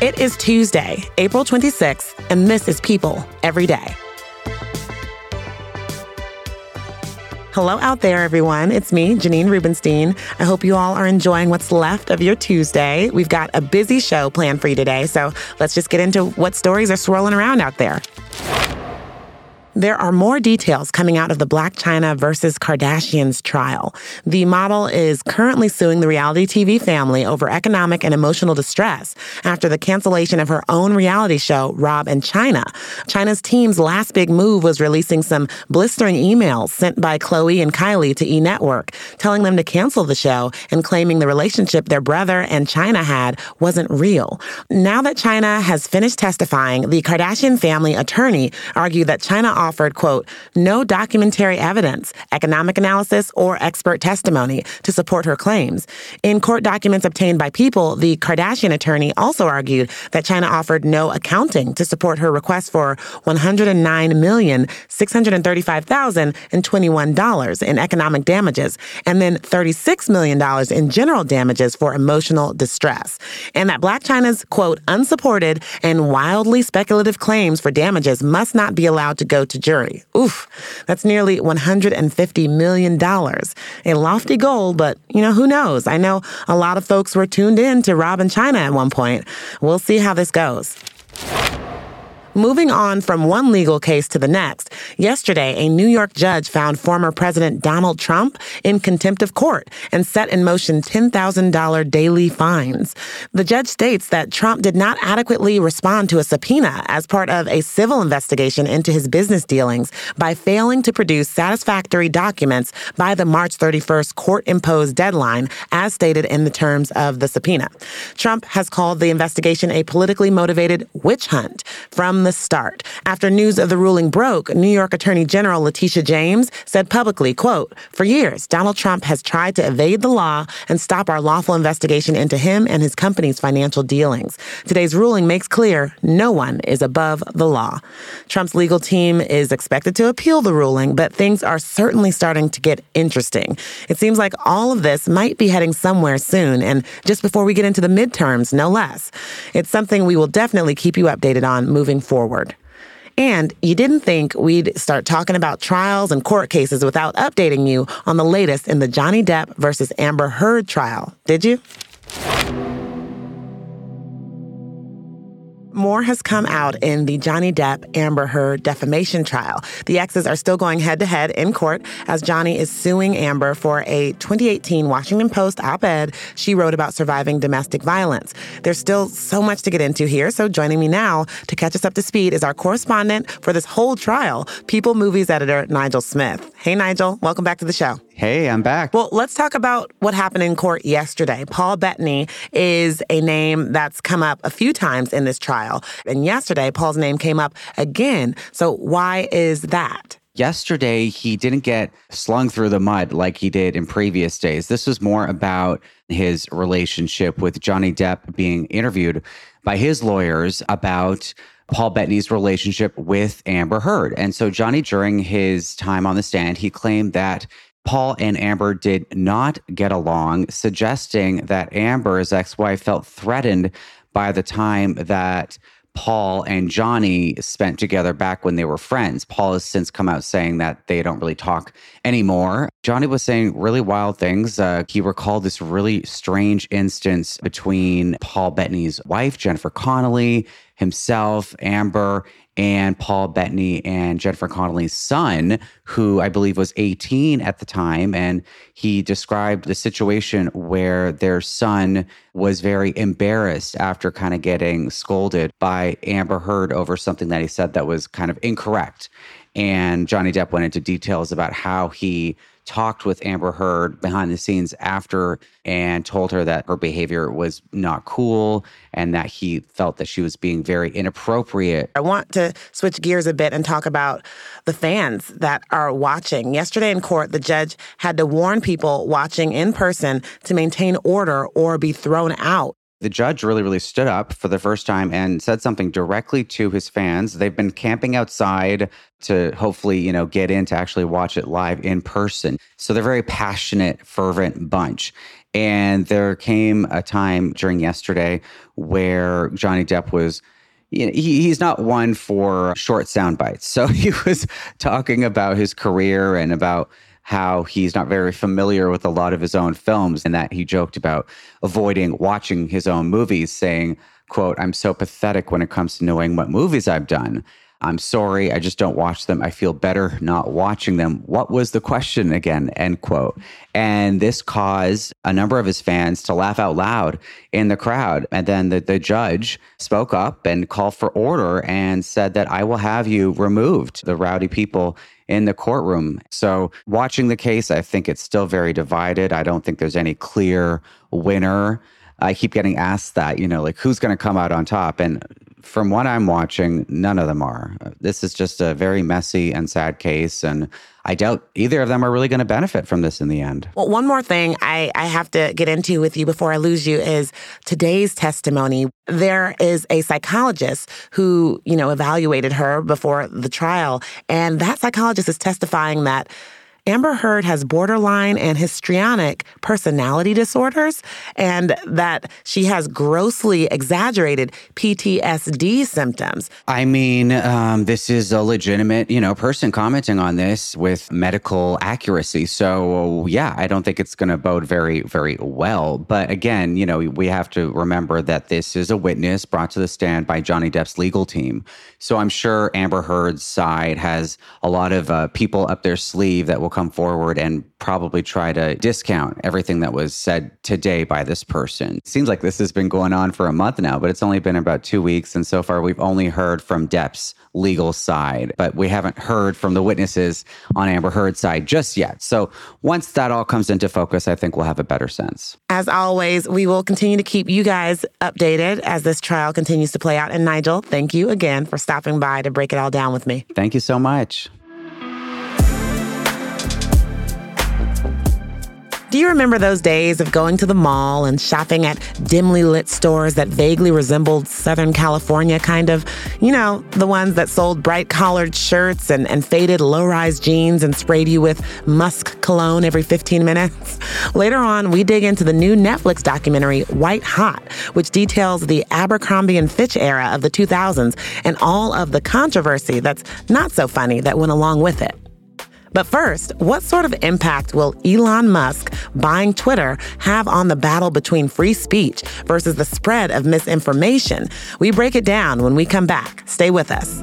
It is Tuesday, April 26th, and this is People Every Day. Hello out there, everyone. It's me, Janine Rubenstein. I hope you all are enjoying what's left of your Tuesday. We've got a busy show planned for you today, so let's just get into what stories are swirling around out there. There are more details coming out of the Blac Chyna versus Kardashians trial. The model is currently suing the reality TV family over economic and emotional distress after the cancellation of her own reality show, Rob and Chyna. Chyna's team's last big move was releasing some blistering emails sent by Khloe and Kylie to E Network, telling them to cancel the show and claiming the relationship their brother and Chyna had wasn't real. Now that Chyna has finished testifying, the Kardashian family attorney argued that Chyna offered, quote, no documentary evidence, economic analysis, or expert testimony to support her claims. In court documents obtained by People, the Kardashian attorney also argued that Chyna offered no accounting to support her request for $109,635,021 in economic damages and then $36 million in general damages for emotional distress. And that Blac Chyna's, quote, unsupported and wildly speculative claims for damages must not be allowed to go to jury. Oof, that's nearly $150 million. A lofty goal, but you know, who knows? I know a lot of folks were tuned in to Rob and Chyna at one point. We'll see how this goes. Moving on from one legal case to the next, yesterday a New York judge found former President Donald Trump in contempt of court and set in motion $10,000 daily fines. The judge states that Trump did not adequately respond to a subpoena as part of a civil investigation into his business dealings by failing to produce satisfactory documents by the March 31st court imposed deadline as stated in the terms of the subpoena. Trump has called the investigation a politically motivated witch hunt from the start. After news of the ruling broke, New York Attorney General Letitia James said publicly, quote, For years, Donald Trump has tried to evade the law and stop our lawful investigation into him and his company's financial dealings. Today's ruling makes clear no one is above the law. Trump's legal team is expected to appeal the ruling, but things are certainly starting to get interesting. It seems like all of this might be heading somewhere soon, and just before we get into the midterms, no less. It's something we will definitely keep you updated on moving forward. And you didn't think we'd start talking about trials and court cases without updating you on the latest in the Johnny Depp versus Amber Heard trial, did you? More has come out in the Johnny Depp Amber Heard defamation trial. The exes are still going head to head in court as Johnny is suing Amber for a 2018 Washington Post op ed she wrote about surviving domestic violence. There's still so much to get into here, so joining me now to catch us up to speed is our correspondent for this whole trial, People Movies editor Nigel Smith. Hey, Nigel, welcome back to the show. Hey, I'm back. Well, let's talk about what happened in court yesterday. Paul Bettany is a name that's come up a few times in this trial. And yesterday, Paul's name came up again. So, why is that? Yesterday, he didn't get slung through the mud like he did in previous days. This was more about his relationship with Johnny Depp being interviewed by his lawyers about Paul Bettany's relationship with Amber Heard. And so, Johnny, during his time on the stand, he claimed that Paul and Amber did not get along, suggesting that Amber's ex wife felt threatened by the time that Paul and Johnny spent together back when they were friends. Paul has since come out saying that they don't really talk anymore. Johnny was saying really wild things. Uh, he recalled this really strange instance between Paul Bettany's wife, Jennifer Connelly, himself, Amber, and Paul Bettany and Jennifer Connelly's son, who I believe was 18 at the time. And he described the situation where their son was very embarrassed after kind of getting scolded by Amber Heard over something that he said that was kind of incorrect. And Johnny Depp went into details about how he talked with Amber Heard behind the scenes after and told her that her behavior was not cool and that he felt that she was being very inappropriate. I want to switch gears a bit and talk about the fans that are watching. Yesterday in court, the judge had to warn people watching in person to maintain order or be thrown out the judge really, really stood up for the first time and said something directly to his fans. They've been camping outside to hopefully, you know, get in to actually watch it live in person. So they're very passionate, fervent bunch. And there came a time during yesterday where Johnny Depp was you know, he, he's not one for short sound bites. So he was talking about his career and about how he's not very familiar with a lot of his own films and that he joked about avoiding watching his own movies, saying, quote, I'm so pathetic when it comes to knowing what movies I've done. I'm sorry, I just don't watch them. I feel better not watching them. What was the question again? End quote. And this caused a number of his fans to laugh out loud in the crowd. And then the, the judge spoke up and called for order and said that I will have you removed, the rowdy people in the courtroom. So, watching the case, I think it's still very divided. I don't think there's any clear winner. I keep getting asked that, you know, like who's going to come out on top? And from what I'm watching, none of them are. This is just a very messy and sad case. And I doubt either of them are really going to benefit from this in the end. Well, one more thing I, I have to get into with you before I lose you is today's testimony. There is a psychologist who, you know, evaluated her before the trial. And that psychologist is testifying that Amber Heard has borderline and histrionic personality disorders, and that she has grossly exaggerated PTSD symptoms. I mean, um, this is a legitimate, you know, person commenting on this with medical accuracy. So, yeah, I don't think it's going to bode very, very well. But again, you know, we have to remember that this is a witness brought to the stand by Johnny Depp's legal team. So I'm sure Amber Heard's side has a lot of uh, people up their sleeve that will will come forward and probably try to discount everything that was said today by this person. It seems like this has been going on for a month now, but it's only been about two weeks. And so far, we've only heard from Depp's legal side, but we haven't heard from the witnesses on Amber Heard's side just yet. So once that all comes into focus, I think we'll have a better sense. As always, we will continue to keep you guys updated as this trial continues to play out. And Nigel, thank you again for stopping by to break it all down with me. Thank you so much. Do you remember those days of going to the mall and shopping at dimly lit stores that vaguely resembled Southern California, kind of? You know, the ones that sold bright collared shirts and, and faded low rise jeans and sprayed you with musk cologne every 15 minutes? Later on, we dig into the new Netflix documentary, White Hot, which details the Abercrombie and Fitch era of the 2000s and all of the controversy that's not so funny that went along with it. But first, what sort of impact will Elon Musk buying Twitter have on the battle between free speech versus the spread of misinformation? We break it down when we come back. Stay with us.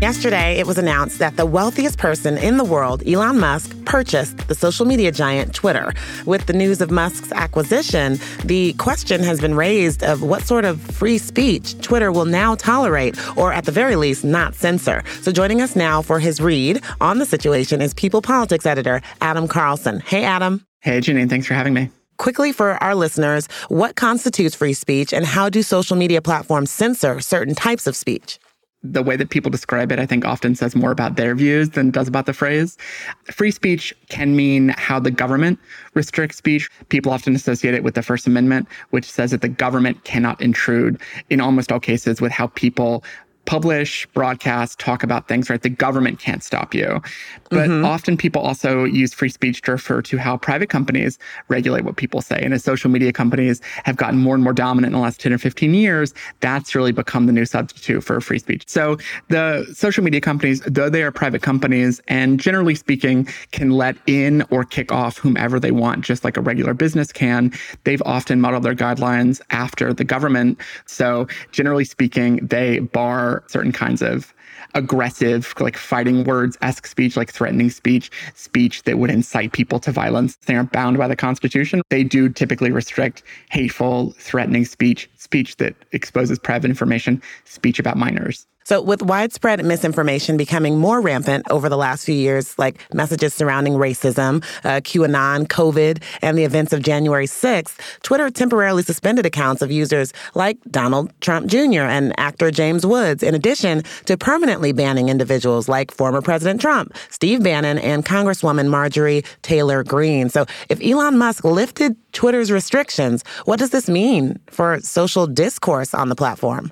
Yesterday, it was announced that the wealthiest person in the world, Elon Musk, purchased the social media giant Twitter. With the news of Musk's acquisition, the question has been raised of what sort of free speech Twitter will now tolerate, or at the very least, not censor. So joining us now for his read on the situation is People Politics editor Adam Carlson. Hey, Adam. Hey, Janine. Thanks for having me. quickly for our listeners, what constitutes free speech and how do social media platforms censor certain types of speech? The way that people describe it, I think often says more about their views than does about the phrase. Free speech can mean how the government restricts speech. People often associate it with the First Amendment, which says that the government cannot intrude in almost all cases with how people publish, broadcast, talk about things, right? The government can't stop you. But mm-hmm. often people also use free speech to refer to how private companies regulate what people say. And as social media companies have gotten more and more dominant in the last 10 or 15 years, that's really become the new substitute for free speech. So the social media companies, though they are private companies and generally speaking can let in or kick off whomever they want, just like a regular business can, they've often modeled their guidelines after the government. So generally speaking, they bar certain kinds of aggressive, like fighting words esque speech, like threatening speech, speech that would incite people to violence. They aren't bound by the Constitution. They do typically restrict hateful, threatening speech, speech that exposes private information, speech about minors. So, with widespread misinformation becoming more rampant over the last few years, like messages surrounding racism, uh, QAnon, COVID, and the events of January 6th, Twitter temporarily suspended accounts of users like Donald Trump Jr. and actor James Woods, in addition to permanently banning individuals like former President Trump, Steve Bannon, and Congresswoman Marjorie Taylor Greene. So, if Elon Musk lifted Twitter's restrictions, what does this mean for social discourse on the platform?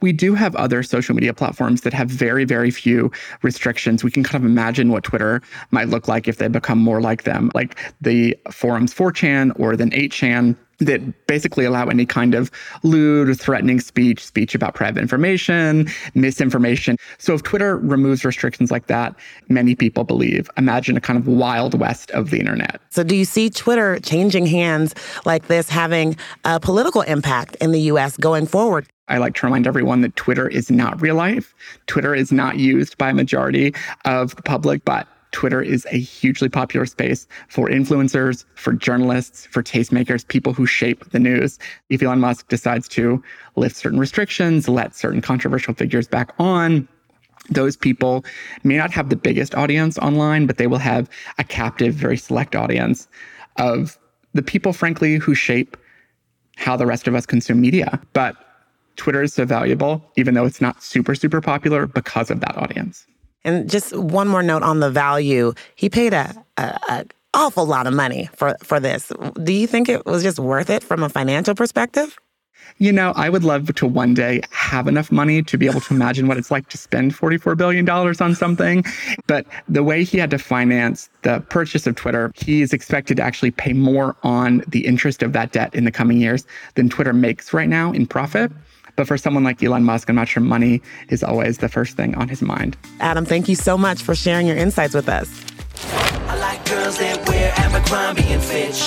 We do have other social media platforms that have very, very few restrictions. We can kind of imagine what Twitter might look like if they become more like them, like the forums 4chan or then 8chan that basically allow any kind of lewd, or threatening speech, speech about private information, misinformation. So if Twitter removes restrictions like that, many people believe, imagine a kind of wild west of the internet. So do you see Twitter changing hands like this having a political impact in the US going forward? I like to remind everyone that Twitter is not real life. Twitter is not used by a majority of the public, but Twitter is a hugely popular space for influencers, for journalists, for tastemakers, people who shape the news. If Elon Musk decides to lift certain restrictions, let certain controversial figures back on, those people may not have the biggest audience online, but they will have a captive, very select audience of the people, frankly, who shape how the rest of us consume media. But Twitter is so valuable, even though it's not super, super popular because of that audience. And just one more note on the value. He paid a, a, a awful lot of money for, for this. Do you think it was just worth it from a financial perspective? You know, I would love to one day have enough money to be able to imagine what it's like to spend $44 billion on something. But the way he had to finance the purchase of Twitter, he is expected to actually pay more on the interest of that debt in the coming years than Twitter makes right now in profit. But for someone like Elon Musk, I'm not sure money is always the first thing on his mind. Adam, thank you so much for sharing your insights with us. I like girls that wear Abercrombie and Fitch.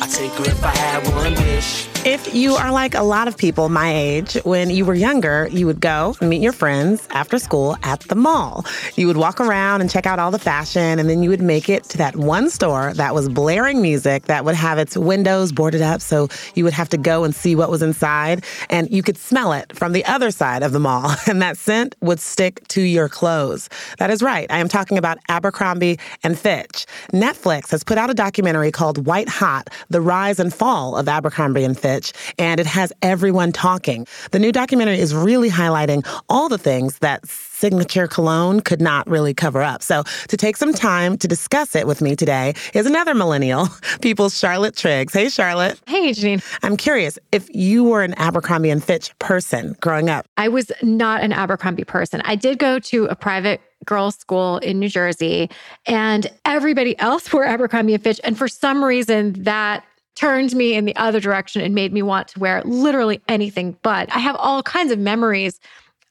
I take her if I had one wish. If you are like a lot of people my age, when you were younger, you would go and meet your friends after school at the mall. You would walk around and check out all the fashion, and then you would make it to that one store that was blaring music that would have its windows boarded up. So you would have to go and see what was inside, and you could smell it from the other side of the mall, and that scent would stick to your clothes. That is right. I am talking about Abercrombie and Fitch. Netflix has put out a documentary called White Hot The Rise and Fall of Abercrombie and Fitch and it has everyone talking. The new documentary is really highlighting all the things that signature cologne could not really cover up. So, to take some time to discuss it with me today is another millennial, People's Charlotte Triggs. Hey, Charlotte. Hey, Janine. I'm curious if you were an Abercrombie and Fitch person growing up. I was not an Abercrombie person. I did go to a private girls' school in New Jersey, and everybody else wore Abercrombie and Fitch. And for some reason, that turned me in the other direction and made me want to wear literally anything but. I have all kinds of memories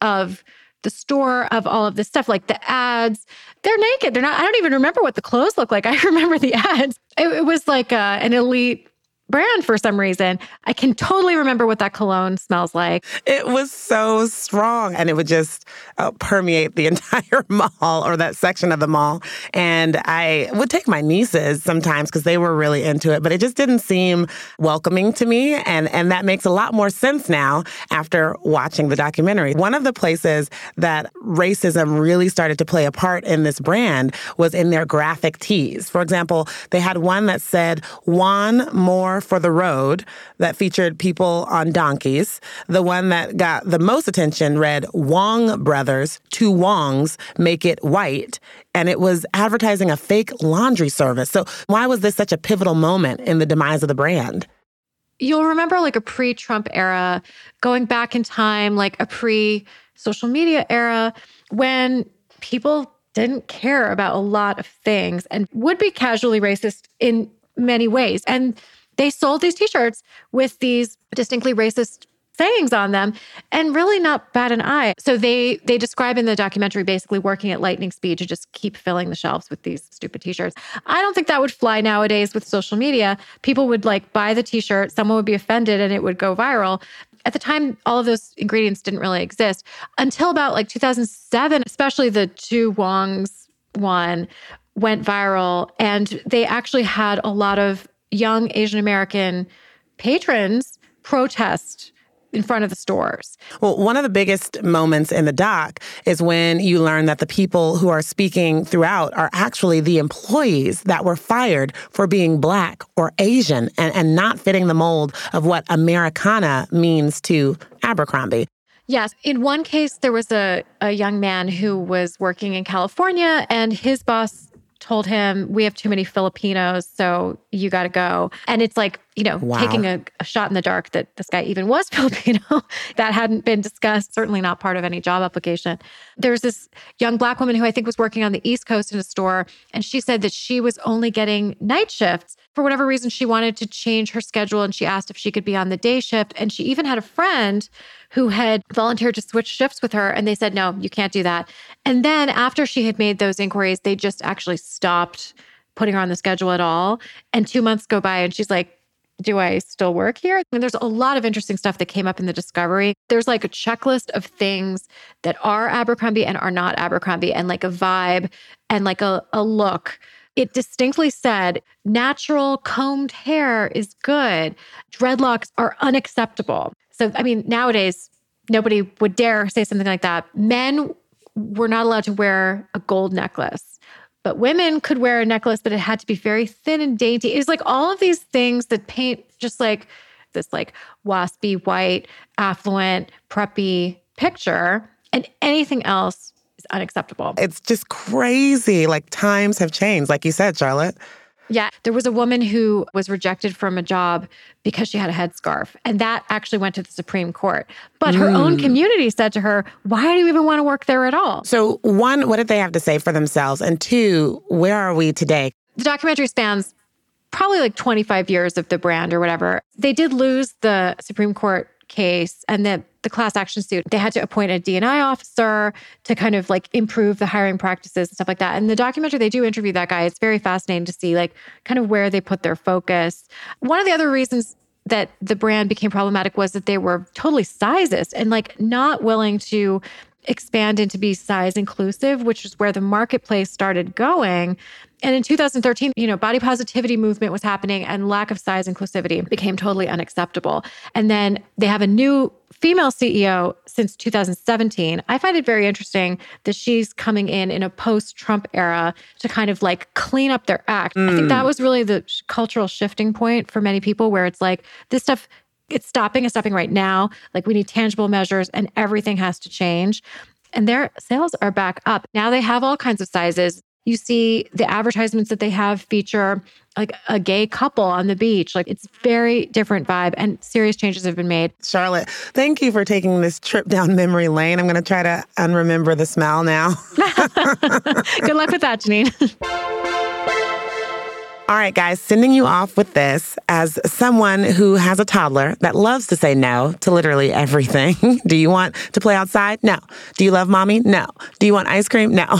of the store of all of this stuff, like the ads. They're naked. They're not, I don't even remember what the clothes look like. I remember the ads. It, it was like a, uh, an elite brand for some reason. I can totally remember what that cologne smells like. It was so strong and it would just uh, permeate the entire mall or that section of the mall. And I would take my nieces sometimes because they were really into it, but it just didn't seem welcoming to me. And, and that makes a lot more sense now after watching the documentary. One of the places that racism really started to play a part in this brand was in their graphic tees. For example, they had one that said, one more for the road that featured people on donkeys. The one that got the most attention read Wong Brothers, two Wongs make it white. And it was advertising a fake laundry service. So, why was this such a pivotal moment in the demise of the brand? You'll remember like a pre Trump era, going back in time, like a pre social media era, when people didn't care about a lot of things and would be casually racist in many ways. And they sold these t-shirts with these distinctly racist sayings on them and really not bat an eye. So they they describe in the documentary basically working at lightning speed to just keep filling the shelves with these stupid t-shirts. I don't think that would fly nowadays with social media. People would like buy the t-shirt, someone would be offended and it would go viral. At the time all of those ingredients didn't really exist until about like 2007, especially the two Wongs one went viral and they actually had a lot of young Asian American patrons protest in front of the stores. Well, one of the biggest moments in the doc is when you learn that the people who are speaking throughout are actually the employees that were fired for being black or Asian and, and not fitting the mold of what Americana means to Abercrombie. Yes. In one case, there was a, a young man who was working in California and his boss told him, We have too many Filipinos, so you got to go. And it's like, you know, wow. taking a, a, shot in the dark that this guy even was Filipino. that hadn't been discussed, certainly not part of any job application. There's this young black woman who I think was working on the East Coast in a store, and she said that she was only getting night shifts. For whatever reason, she wanted to change her schedule and she asked if she could be on the day shift. And she even had a friend who had volunteered to switch shifts with her, and they said, no, you can't do that. And then after she had made those inquiries, they just actually stopped putting her on the schedule at all. And two months go by, and she's like, do I still work here? Mean, there's a lot of interesting stuff that came up in the discovery. There's like a checklist of things that are Abercrombie and are not Abercrombie, and like a vibe and like a, a look. It distinctly said natural combed hair is good, dreadlocks are unacceptable. So, I mean, nowadays, nobody would dare say something like that. Men were not allowed to wear a gold necklace, but women could wear a necklace, but it had to be very thin and dainty. It's like all of these things that paint just like this like waspy, white, affluent, preppy picture, and anything else is unacceptable. It's just crazy. Like times have changed, like you said, Charlotte. Yeah. There was a woman who was rejected from a job because she had a headscarf. And that actually went to the Supreme Court. But her mm. own community said to her, Why do you even want to work there at all? So, one, what did they have to say for themselves? And two, where are we today? The documentary spans probably like 25 years of the brand or whatever. They did lose the Supreme Court case and the, the class action suit, they had to appoint a DNI officer to kind of like improve the hiring practices and stuff like that. And the documentary, they do interview that guy. It's very fascinating to see like kind of where they put their focus. One of the other reasons that the brand became problematic was that they were totally sizist and like not willing to expand into be size inclusive, which is where the marketplace started going. And in 2013, you know, body positivity movement was happening and lack of size inclusivity became totally unacceptable. And then they have a new female CEO since 2017. I find it very interesting that she's coming in in a post Trump era to kind of like clean up their act. Mm. I think that mm. was really the cultural shifting point for many people where it's like this stuff it's stopping, it's stopping right now. Like we need tangible measures and everything has to change. And their sales are back up. Now they have all kinds of sizes. You see the advertisements that they have feature like a gay couple on the beach. Like it's very different vibe and serious changes have been made. Charlotte, thank you for taking this trip down memory lane. I'm going to try to unremember the smell now. Good luck with that, Janine. All right, guys, sending you off with this as someone who has a toddler that loves to say no to literally everything. Do you want to play outside? No. Do you love mommy? No. Do you want ice cream? No.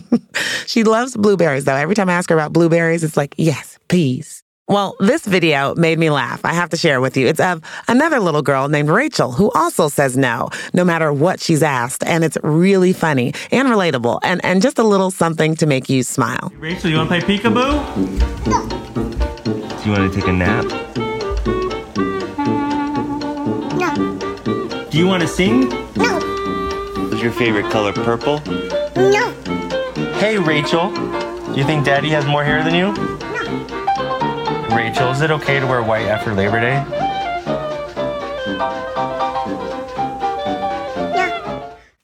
she loves blueberries, though. Every time I ask her about blueberries, it's like, yes, please. Well, this video made me laugh. I have to share with you. It's of another little girl named Rachel who also says no, no matter what she's asked. And it's really funny and relatable and, and just a little something to make you smile. Rachel, you want to play peekaboo? No. Do you want to take a nap? No. Do you want to sing? No. Is your favorite color purple? No. Hey, Rachel. Do you think Daddy has more hair than you? Rachel, is it okay to wear white after Labor Day? Yeah.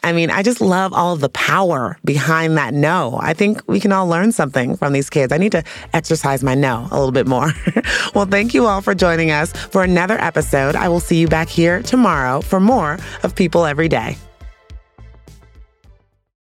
I mean, I just love all the power behind that no. I think we can all learn something from these kids. I need to exercise my no a little bit more. well, thank you all for joining us for another episode. I will see you back here tomorrow for more of People Every Day.